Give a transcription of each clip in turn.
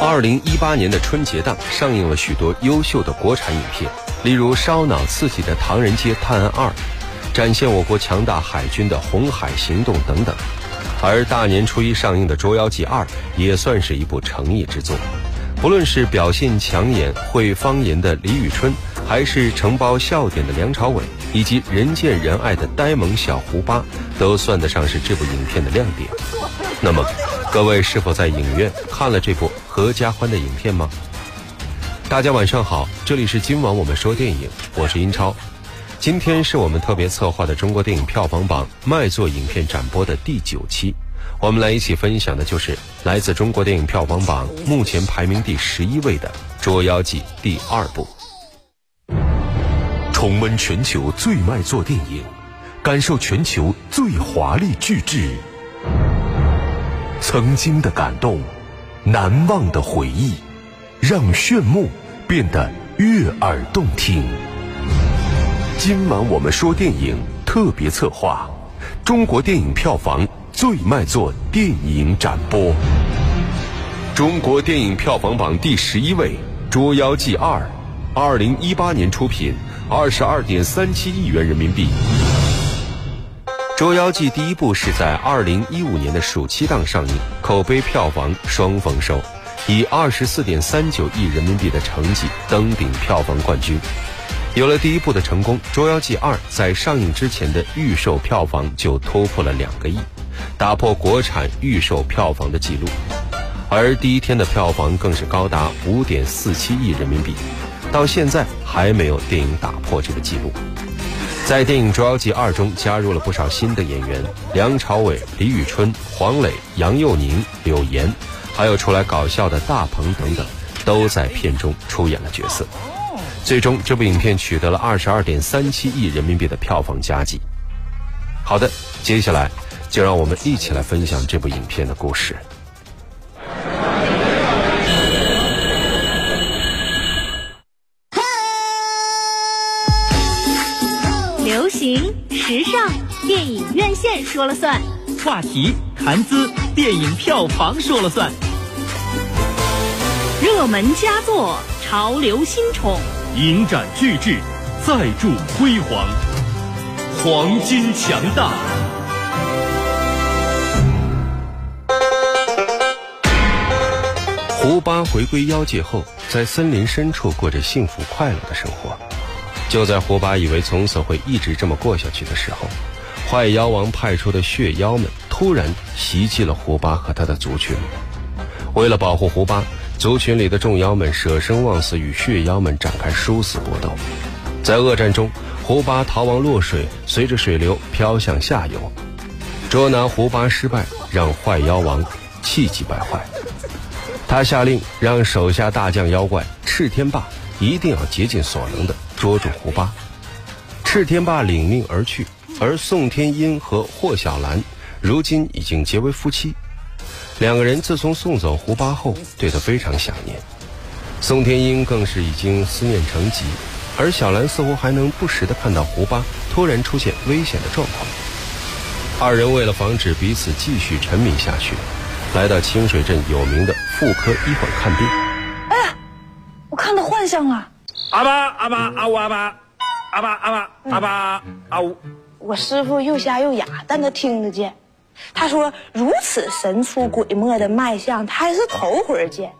二零一八年的春节档上映了许多优秀的国产影片，例如烧脑刺激的《唐人街探案二》，展现我国强大海军的《红海行动》等等。而大年初一上映的《捉妖记二》也算是一部诚意之作。不论是表现抢眼、会方言的李宇春，还是承包笑点的梁朝伟，以及人见人爱的呆萌小胡巴，都算得上是这部影片的亮点。那么，各位是否在影院看了这部合家欢的影片吗？大家晚上好，这里是今晚我们说电影，我是英超。今天是我们特别策划的中国电影票房榜卖座影片展播的第九期。我们来一起分享的就是来自中国电影票房榜目前排名第十一位的《捉妖记》第二部。重温全球最卖座电影，感受全球最华丽巨制，曾经的感动，难忘的回忆，让炫目变得悦耳动听。今晚我们说电影特别策划，中国电影票房。最卖座电影展播，中国电影票房榜第十一位《捉妖记二》，二零一八年出品，二十二点三七亿元人民币。《捉妖记》第一部是在二零一五年的暑期档上映，口碑票房双丰收，以二十四点三九亿人民币的成绩登顶票房冠军。有了第一部的成功，《捉妖记二》在上映之前的预售票房就突破了两个亿。打破国产预售票房的记录，而第一天的票房更是高达五点四七亿人民币，到现在还没有电影打破这个记录。在电影《捉妖记二》中加入了不少新的演员，梁朝伟、李宇春、黄磊、杨佑宁、柳岩，还有出来搞笑的大鹏等等，都在片中出演了角色。最终，这部影片取得了二十二点三七亿人民币的票房佳绩。好的，接下来。就让我们一起来分享这部影片的故事。说了算；话题谈资，电影票房说了算；热门佳作，潮流新宠，影展巨制，再铸辉煌，黄金强大。胡巴回归妖界后，在森林深处过着幸福快乐的生活。就在胡巴以为从此会一直这么过下去的时候，坏妖王派出的血妖们突然袭击了胡巴和他的族群。为了保护胡巴，族群里的众妖们舍生忘死，与血妖们展开殊死搏斗。在恶战中，胡巴逃亡落水，随着水流飘向下游。捉拿胡巴失败，让坏妖王气急败坏。他下令让手下大将妖怪赤天霸一定要竭尽所能的捉住胡巴。赤天霸领命而去，而宋天英和霍小兰如今已经结为夫妻。两个人自从送走胡巴后，对他非常想念。宋天英更是已经思念成疾，而小兰似乎还能不时的看到胡巴突然出现危险的状况。二人为了防止彼此继续沉迷下去。来到清水镇有名的妇科医馆看病。哎呀，我看到幻象了。阿巴阿巴阿呜阿巴，阿巴阿巴阿巴阿呜。我师傅又瞎又哑，但他听得见。他说如此神出鬼没的脉象，他还是头回见，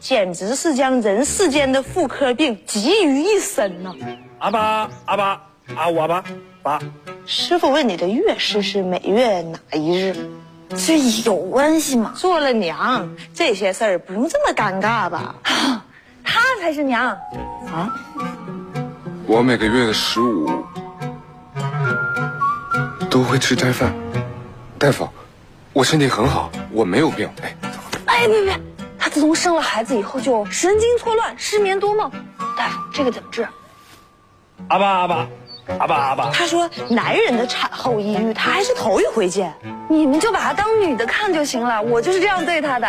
简直是将人世间的妇科病集于一身呢。阿巴阿巴阿五阿爸爸。师傅问你的月事是每月哪一日？这有关系吗？做了娘，这些事儿不用这么尴尬吧？他才是娘啊！我每个月的十五都会吃斋饭。大夫，我身体很好，我没有病。哎，哎，别别，他自从生了孩子以后就神经错乱、失眠多梦。大夫，这个怎么治？阿爸阿爸。阿爸阿爸，他说男人的产后抑郁，他还是头一回见。你们就把他当女的看就行了，我就是这样对他的。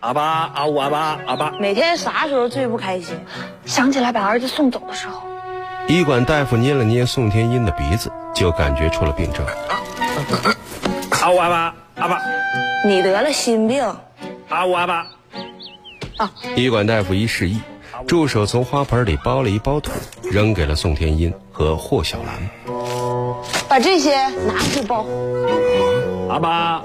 阿爸阿呜阿爸阿爸，每天啥时候最不开心？想起来把儿子送走的时候。医馆大夫捏了捏宋天音的鼻子，就感觉出了病症。阿呜阿爸阿爸，你得了心病。阿呜阿爸，啊。医馆大夫一示意，助手从花盆里包了一包土，扔给了宋天音和霍小兰。把这些拿去包。阿爸，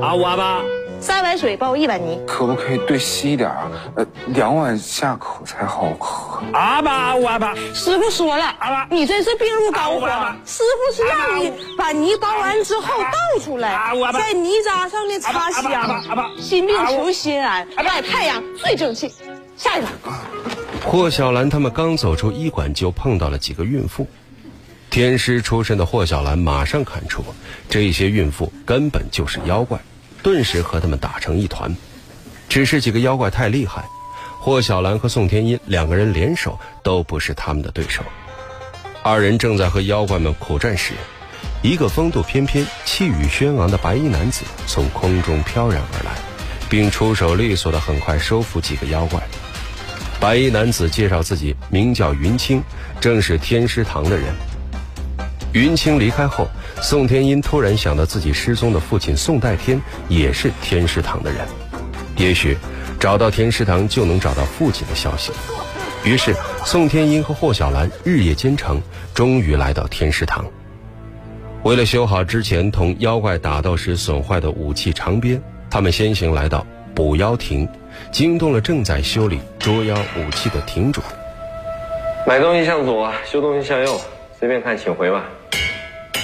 阿五阿爸，三碗水包一碗泥。可不可以兑稀一点啊？呃，两碗下口才好喝。阿巴阿巴师傅说了，你这是病入膏肓。师傅是让你把泥包完之后倒出来，在泥渣上面擦香。心病求心安，晒太阳最正气。下一个。霍小兰他们刚走出医馆，就碰到了几个孕妇。天师出身的霍小兰马上看出，这些孕妇根本就是妖怪，顿时和他们打成一团。只是几个妖怪太厉害，霍小兰和宋天音两个人联手都不是他们的对手。二人正在和妖怪们苦战时，一个风度翩翩、气宇轩昂的白衣男子从空中飘然而来，并出手利索的很快收服几个妖怪。白衣男子介绍自己名叫云清，正是天师堂的人。云清离开后，宋天英突然想到自己失踪的父亲宋代天也是天师堂的人，也许找到天师堂就能找到父亲的消息。于是，宋天英和霍小兰日夜兼程，终于来到天师堂。为了修好之前同妖怪打斗时损坏的武器长鞭，他们先行来到捕妖亭，惊动了正在修理捉妖武器的亭主。买东西向左，修东西向右，随便看，请回吧。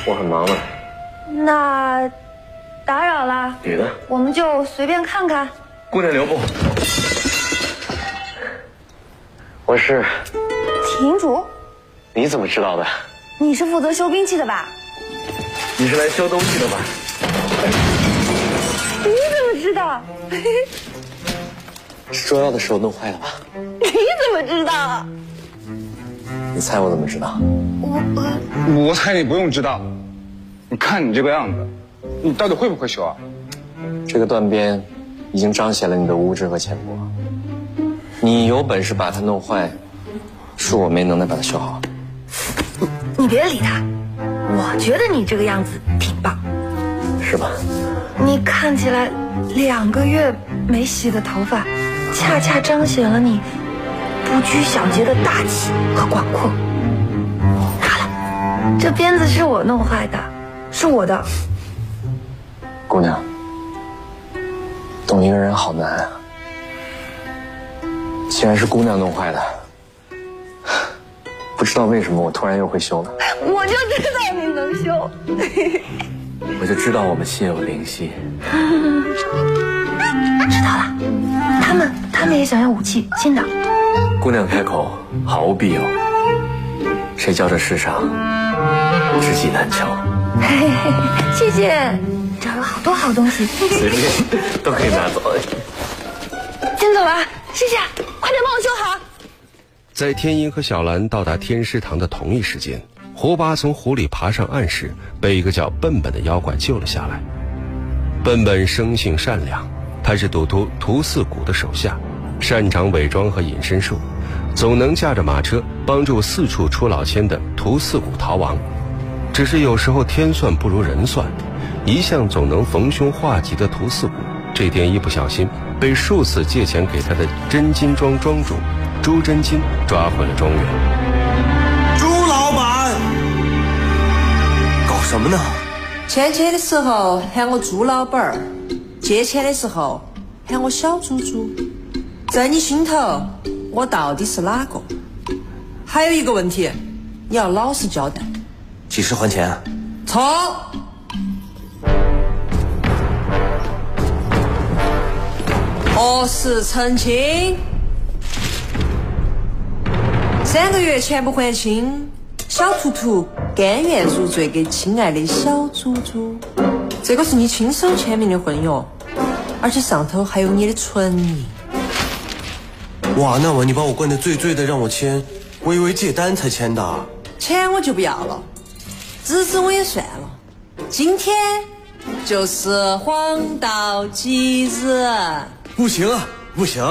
我很忙的，那打扰了。你的，我们就随便看看。姑娘留步。我是亭主。你怎么知道的？你是负责修兵器的吧？你是来修东西的吧？你怎么知道？是捉妖的时候弄坏了吧？你怎么知道？你猜我怎么知道？我我我猜你不用知道。你看你这个样子，你到底会不会修啊？这个断边已经彰显了你的无知和浅薄。你有本事把它弄坏，是我没能耐把它修好。你别理他，我觉得你这个样子挺棒，是吧？你看起来两个月没洗的头发，恰恰彰显了你不拘小节的大气和广阔。好了，这鞭子是我弄坏的，是我的。姑娘，懂一个人好难啊。既然是姑娘弄坏的，不知道为什么我突然又会修了？我就知道你能修。我就知道我们心有灵犀。知道了，他们他们也想要武器，新的。姑娘开口，毫无必有。谁叫这世上知己难求？嘿嘿嘿，谢谢，这儿有好多好东西，随 便都可以拿走。先走了，谢谢，快点帮我修好。在天音和小兰到达天师堂的同一时间，胡巴从湖里爬上岸时，被一个叫笨笨的妖怪救了下来。笨笨生性善良，他是赌徒屠四谷的手下，擅长伪装和隐身术，总能驾着马车帮助四处出老千的屠四谷逃亡。只是有时候天算不如人算，一向总能逢凶化吉的屠四谷，这天一不小心被数次借钱给他的真金庄庄主朱真金抓回了庄园。朱老板，搞什么呢？欠钱的时候喊我朱老板儿，借钱的时候喊我小猪猪，在你心头我到底是哪个？还有一个问题，你要老实交代。几时还钱？啊错。何时成亲？三个月前不还清，小图图甘愿入赘给亲爱的小猪猪。这个是你亲手签名的婚约，而且上头还有你的唇印。哇，那晚你把我灌得醉醉的，让我签，我以为借单才签的。钱我就不要了，日子我也算了。今天就是黄道吉日。不行啊，不行，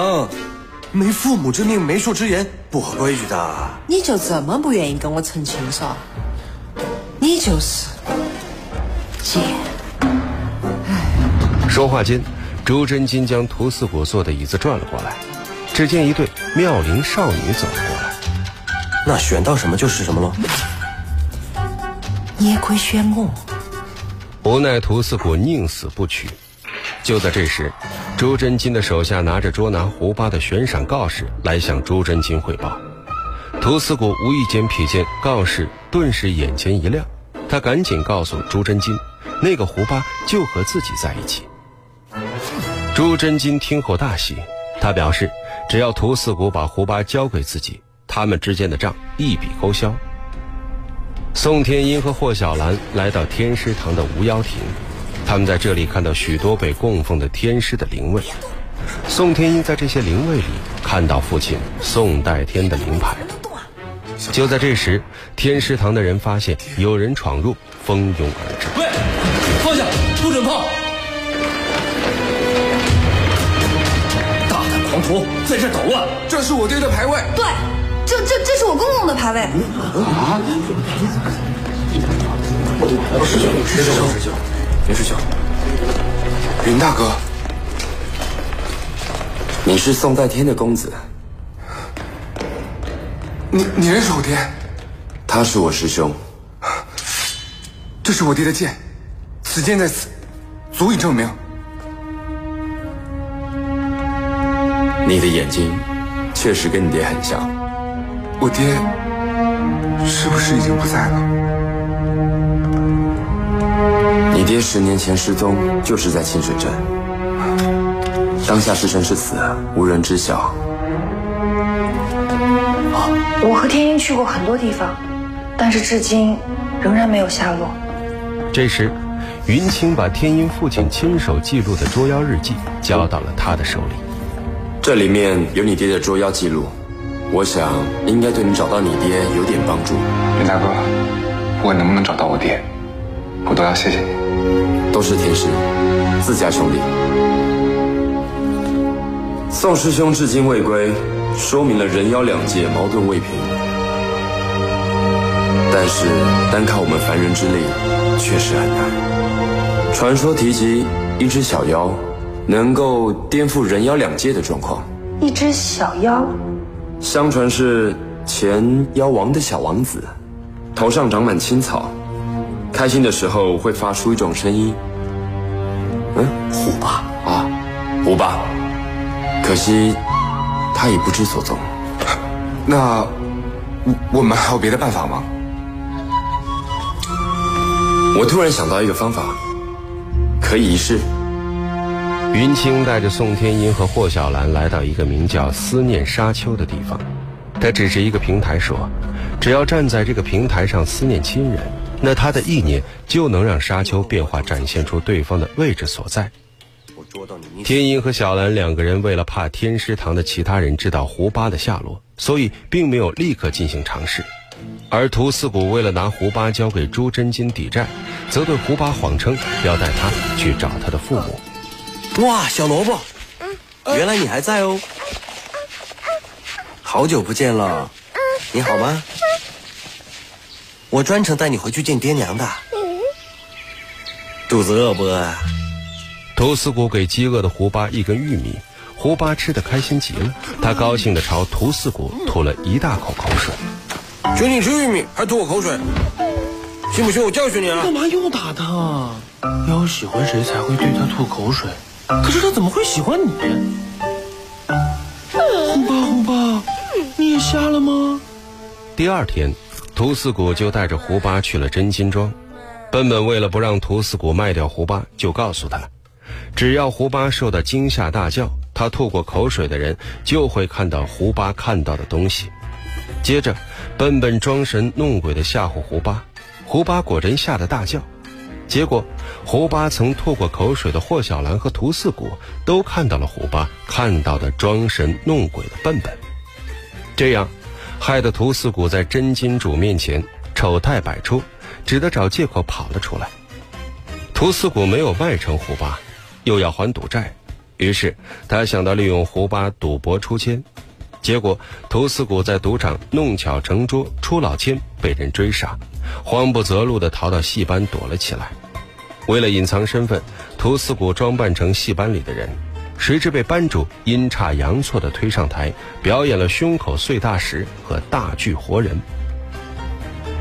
没父母之命，媒妁之言，不合规矩的。你就这么不愿意跟我成亲嗦？你就是贱。说话间，朱真金将屠四虎坐的椅子转了过来，只见一对妙龄少女走了过来。那选到什么就是什么喽。你也可以选我。无奈屠四谷宁死不屈。就在这时，朱真金的手下拿着捉拿胡八的悬赏告示来向朱真金汇报。屠四谷无意间瞥见告示，顿时眼前一亮，他赶紧告诉朱真金，那个胡八就和自己在一起。朱真金听后大喜，他表示，只要屠四谷把胡八交给自己，他们之间的账一笔勾销。宋天英和霍小兰来到天师堂的无妖亭。他们在这里看到许多被供奉的天师的灵位，宋天英在这些灵位里看到父亲宋代天的灵牌。就在这时，天师堂的人发现有人闯入，蜂拥而至。喂，放下，不准碰！狂徒，在这捣乱！这是我爹的牌位。对，这这这是我公公的牌位。啊！师兄，师兄，师兄。林师兄，云大哥，你是宋代天的公子。你你认识我爹？他是我师兄。这是我爹的剑，此剑在此，足以证明。你的眼睛确实跟你爹很像。我爹是不是已经不在了？你爹十年前失踪，就是在清水镇。当下是生是死，无人知晓。我和天鹰去过很多地方，但是至今仍然没有下落。这时，云清把天鹰父亲亲手记录的捉妖日记交到了他的手里。这里面有你爹的捉妖记录，我想应该对你找到你爹有点帮助。林大哥，不管能不能找到我爹？我都要谢谢你。都是天师，自家兄弟。宋师兄至今未归，说明了人妖两界矛盾未平。但是单靠我们凡人之力，确实很难。传说提及一只小妖，能够颠覆人妖两界的状况。一只小妖，相传是前妖王的小王子，头上长满青草。开心的时候会发出一种声音，嗯，虎爸啊，虎爸，可惜他已不知所踪。那我我们还有别的办法吗？我突然想到一个方法，可以一试。云清带着宋天音和霍小兰来到一个名叫“思念沙丘”的地方，他指着一个平台说：“只要站在这个平台上思念亲人。”那他的意念就能让沙丘变化，展现出对方的位置所在。天音和小兰两个人为了怕天师堂的其他人知道胡巴的下落，所以并没有立刻进行尝试。而屠四谷为了拿胡巴交给朱真金抵债，则对胡巴谎称要带他去找他的父母。哇，小萝卜，原来你还在哦！好久不见了，你好吗？我专程带你回去见爹娘的。肚子饿不饿？屠四谷给饥饿的胡巴一根玉米，胡巴吃的开心极了，他高兴的朝屠四谷吐了一大口口水。请你吃玉米，还吐我口水，信不信我教训你啊？干嘛又打他？妖喜欢谁才会对他吐口水？可是他怎么会喜欢你？胡巴胡巴，你也瞎了吗？第二天。屠四谷就带着胡巴去了真金庄，笨笨为了不让屠四谷卖掉胡巴，就告诉他，只要胡巴受到惊吓大叫，他吐过口水的人就会看到胡巴看到的东西。接着，笨笨装神弄鬼的吓唬胡巴，胡巴果真吓得大叫。结果，胡巴曾吐过口水的霍小兰和屠四谷都看到了胡巴看到的装神弄鬼的笨笨，这样。害得屠四谷在真金主面前丑态百出，只得找借口跑了出来。屠四谷没有卖成胡巴，又要还赌债，于是他想到利用胡巴赌博出千。结果屠四谷在赌场弄巧成拙出老千，被人追杀，慌不择路地逃到戏班躲了起来。为了隐藏身份，屠四谷装扮成戏班里的人，谁知被班主阴差阳错地推上台，表演了胸口碎大石和大锯活人。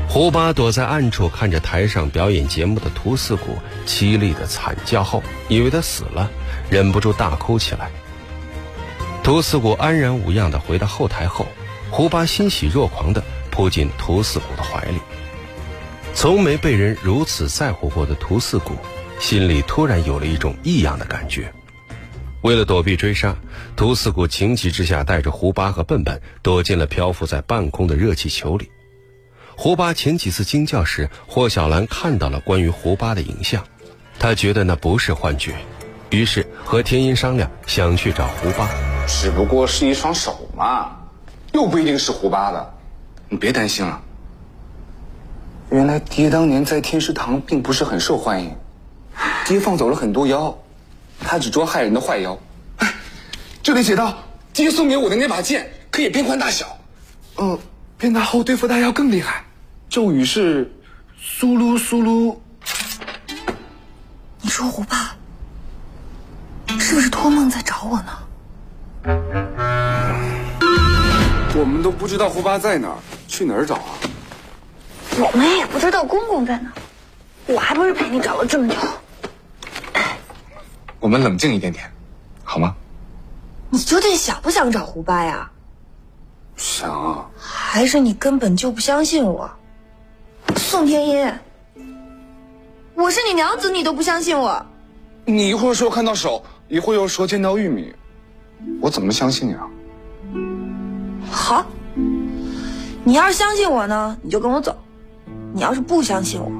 胡巴躲在暗处看着台上表演节目的屠四谷凄厉的惨叫后，以为他死了，忍不住大哭起来。屠四谷安然无恙地回到后台后，胡巴欣喜若狂地扑进屠四谷的怀里。从没被人如此在乎过的屠四谷，心里突然有了一种异样的感觉。为了躲避追杀，屠四谷情急之下带着胡巴和笨笨躲进了漂浮在半空的热气球里。胡巴前几次惊叫时，霍小兰看到了关于胡巴的影像，她觉得那不是幻觉，于是和天音商量，想去找胡巴。只不过是一双手嘛，又不一定是胡巴的，你别担心了。原来爹当年在天师堂并不是很受欢迎，爹放走了很多妖，他只捉害人的坏妖。这里写道，爹送给我的那把剑可以变换大小，呃，变大后对付大妖更厉害。咒语是“苏噜苏噜”。你说胡巴是不是托梦在找我呢？我们都不知道胡巴在哪儿，去哪儿找啊？我们也不知道公公在哪，我还不是陪你找了这么久。我们冷静一点点，好吗？你究竟想不想找胡巴呀？想啊。还是你根本就不相信我？宋天音，我是你娘子，你都不相信我。你一会儿说看到手，一会儿又说见到玉米，我怎么相信你啊？好，你要是相信我呢，你就跟我走；你要是不相信我，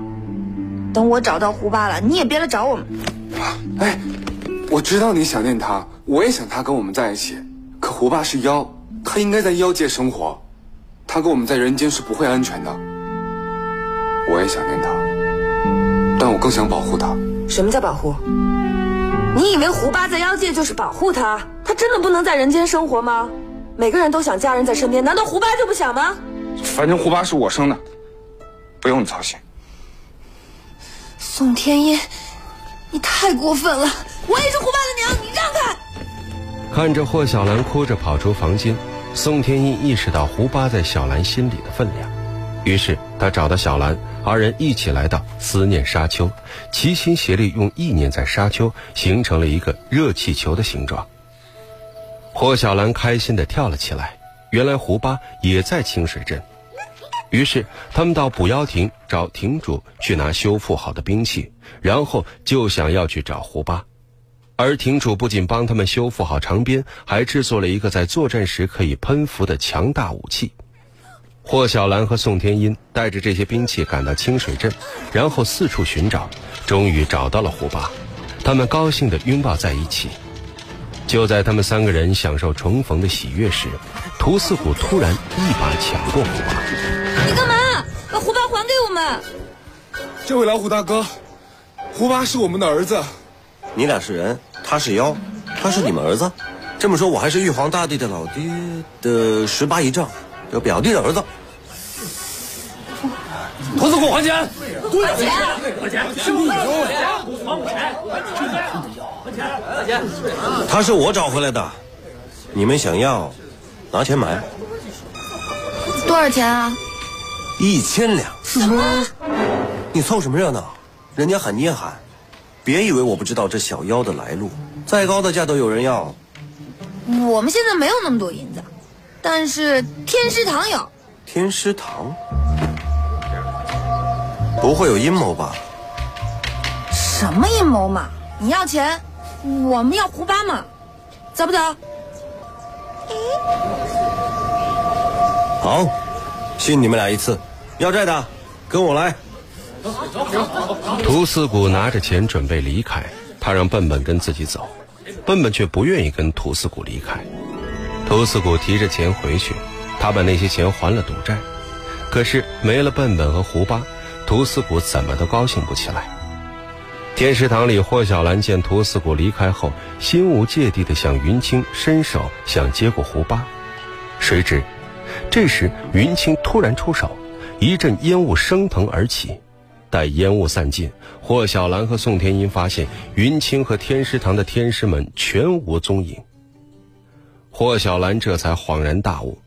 等我找到胡巴了，你也别来找我们。哎，我知道你想念他，我也想他跟我们在一起。可胡巴是妖，他应该在妖界生活，他跟我们在人间是不会安全的。我也想念他，但我更想保护他。什么叫保护？你以为胡巴在妖界就是保护他？他真的不能在人间生活吗？每个人都想家人在身边，难道胡巴就不想吗？反正胡巴是我生的，不用你操心。宋天音，你太过分了！我也是胡巴的娘，你让开！看着霍小兰哭着跑出房间，宋天音意识到胡巴在小兰心里的分量，于是他找到小兰。二人一起来到思念沙丘，齐心协力用意念在沙丘形成了一个热气球的形状。霍小兰开心地跳了起来，原来胡巴也在清水镇。于是他们到捕妖亭找亭主去拿修复好的兵器，然后就想要去找胡巴。而亭主不仅帮他们修复好长鞭，还制作了一个在作战时可以喷符的强大武器。霍小兰和宋天音带着这些兵器赶到清水镇，然后四处寻找，终于找到了胡巴。他们高兴地拥抱在一起。就在他们三个人享受重逢的喜悦时，屠四虎突然一把抢过胡巴。你干嘛？把胡巴还给我们！这位老虎大哥，胡巴是我们的儿子。你俩是人，他是妖，他是你们儿子。这么说，我还是玉皇大帝的老爹的十八姨丈，有表弟的儿子。头子给我还钱！还钱！还钱！是我还钱！还钱！还钱！他是我找回来的，你们想要，拿钱买。多少钱啊？一千两。什么？你凑什么热闹？人家喊你也喊，别以为我不知道这小妖的来路，再高的价都有人要。我们现在没有那么多银子，但是天师堂有。天师堂。不会有阴谋吧？什么阴谋嘛？你要钱，我们要胡巴嘛，走不走？好，信你们俩一次。要债的，跟我来。屠四谷拿着钱准备离开，他让笨笨跟自己走，笨笨却不愿意跟屠四谷离开。屠四谷提着钱回去，他把那些钱还了赌债，可是没了笨笨和胡巴。屠四谷怎么都高兴不起来。天师堂里，霍小兰见屠四谷离开后，心无芥蒂地向云清伸手想接过胡巴，谁知，这时云清突然出手，一阵烟雾升腾而起，待烟雾散尽，霍小兰和宋天英发现云清和天师堂的天师们全无踪影。霍小兰这才恍然大悟，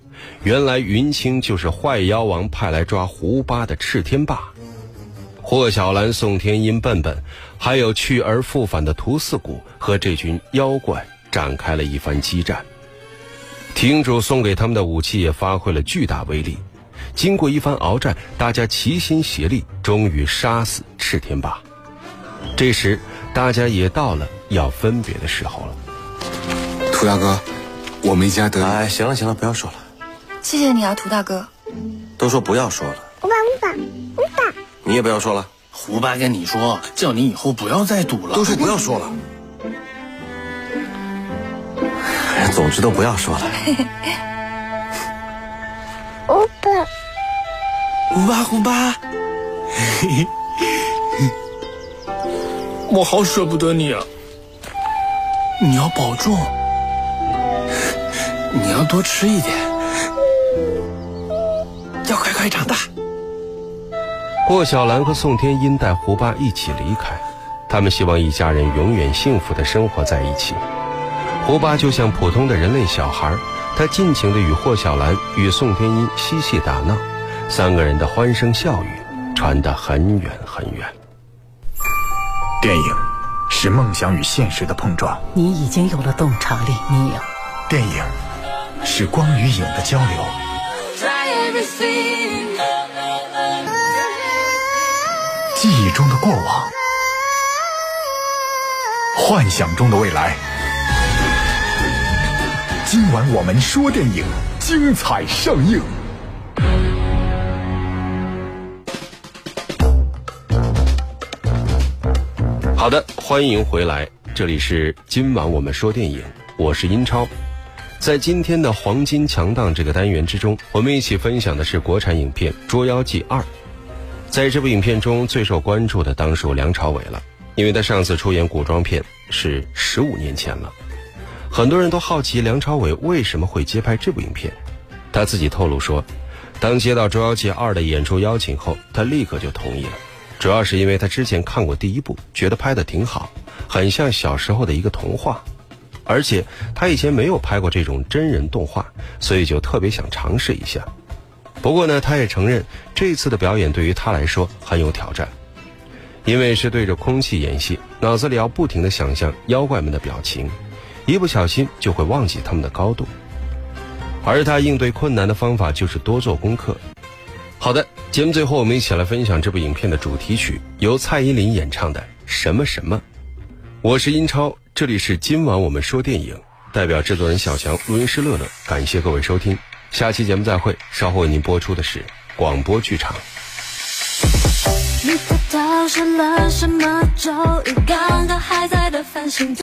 原来云清就是坏妖王派来抓胡八的赤天霸。霍小兰、宋天英、笨笨，还有去而复返的屠四谷和这群妖怪展开了一番激战。厅主送给他们的武器也发挥了巨大威力。经过一番鏖战，大家齐心协力，终于杀死赤天霸。这时，大家也到了要分别的时候了。涂大哥，我们一家得。哎，行了行了，不要说了。谢谢你啊，涂大哥。都说不要说了。五把五把五把。你也不要说了。胡八跟你说，叫你以后不要再赌了。都说不要说了。总之都不要说了。五把。胡八胡八。我好舍不得你啊！你要保重，你要多吃一点，要快快长大。霍小兰和宋天音带胡巴一起离开，他们希望一家人永远幸福的生活在一起。胡巴就像普通的人类小孩，他尽情的与霍小兰与宋天音嬉戏打闹，三个人的欢声笑语传得很远很远。电影是梦想与现实的碰撞，你已经有了洞察力，你有。电影是光与影的交流。记忆中的过往，幻想中的未来。今晚我们说电影，精彩上映。好的，欢迎回来，这里是今晚我们说电影，我是英超。在今天的黄金强档这个单元之中，我们一起分享的是国产影片《捉妖记二》。在这部影片中最受关注的当属梁朝伟了，因为他上次出演古装片是十五年前了。很多人都好奇梁朝伟为什么会接拍这部影片，他自己透露说，当接到《捉妖记二》的演出邀请后，他立刻就同意了。主要是因为他之前看过第一部，觉得拍的挺好，很像小时候的一个童话，而且他以前没有拍过这种真人动画，所以就特别想尝试一下。不过呢，他也承认这次的表演对于他来说很有挑战，因为是对着空气演戏，脑子里要不停的想象妖怪们的表情，一不小心就会忘记他们的高度。而他应对困难的方法就是多做功课。好的，节目最后我们一起来分享这部影片的主题曲，由蔡依林演唱的《什么什么》。我是英超，这里是今晚我们说电影，代表制作人小强、录音师乐乐，感谢各位收听，下期节目再会。稍后为您播出的是广播剧场。你到什了什么咒语？刚刚还在的繁星。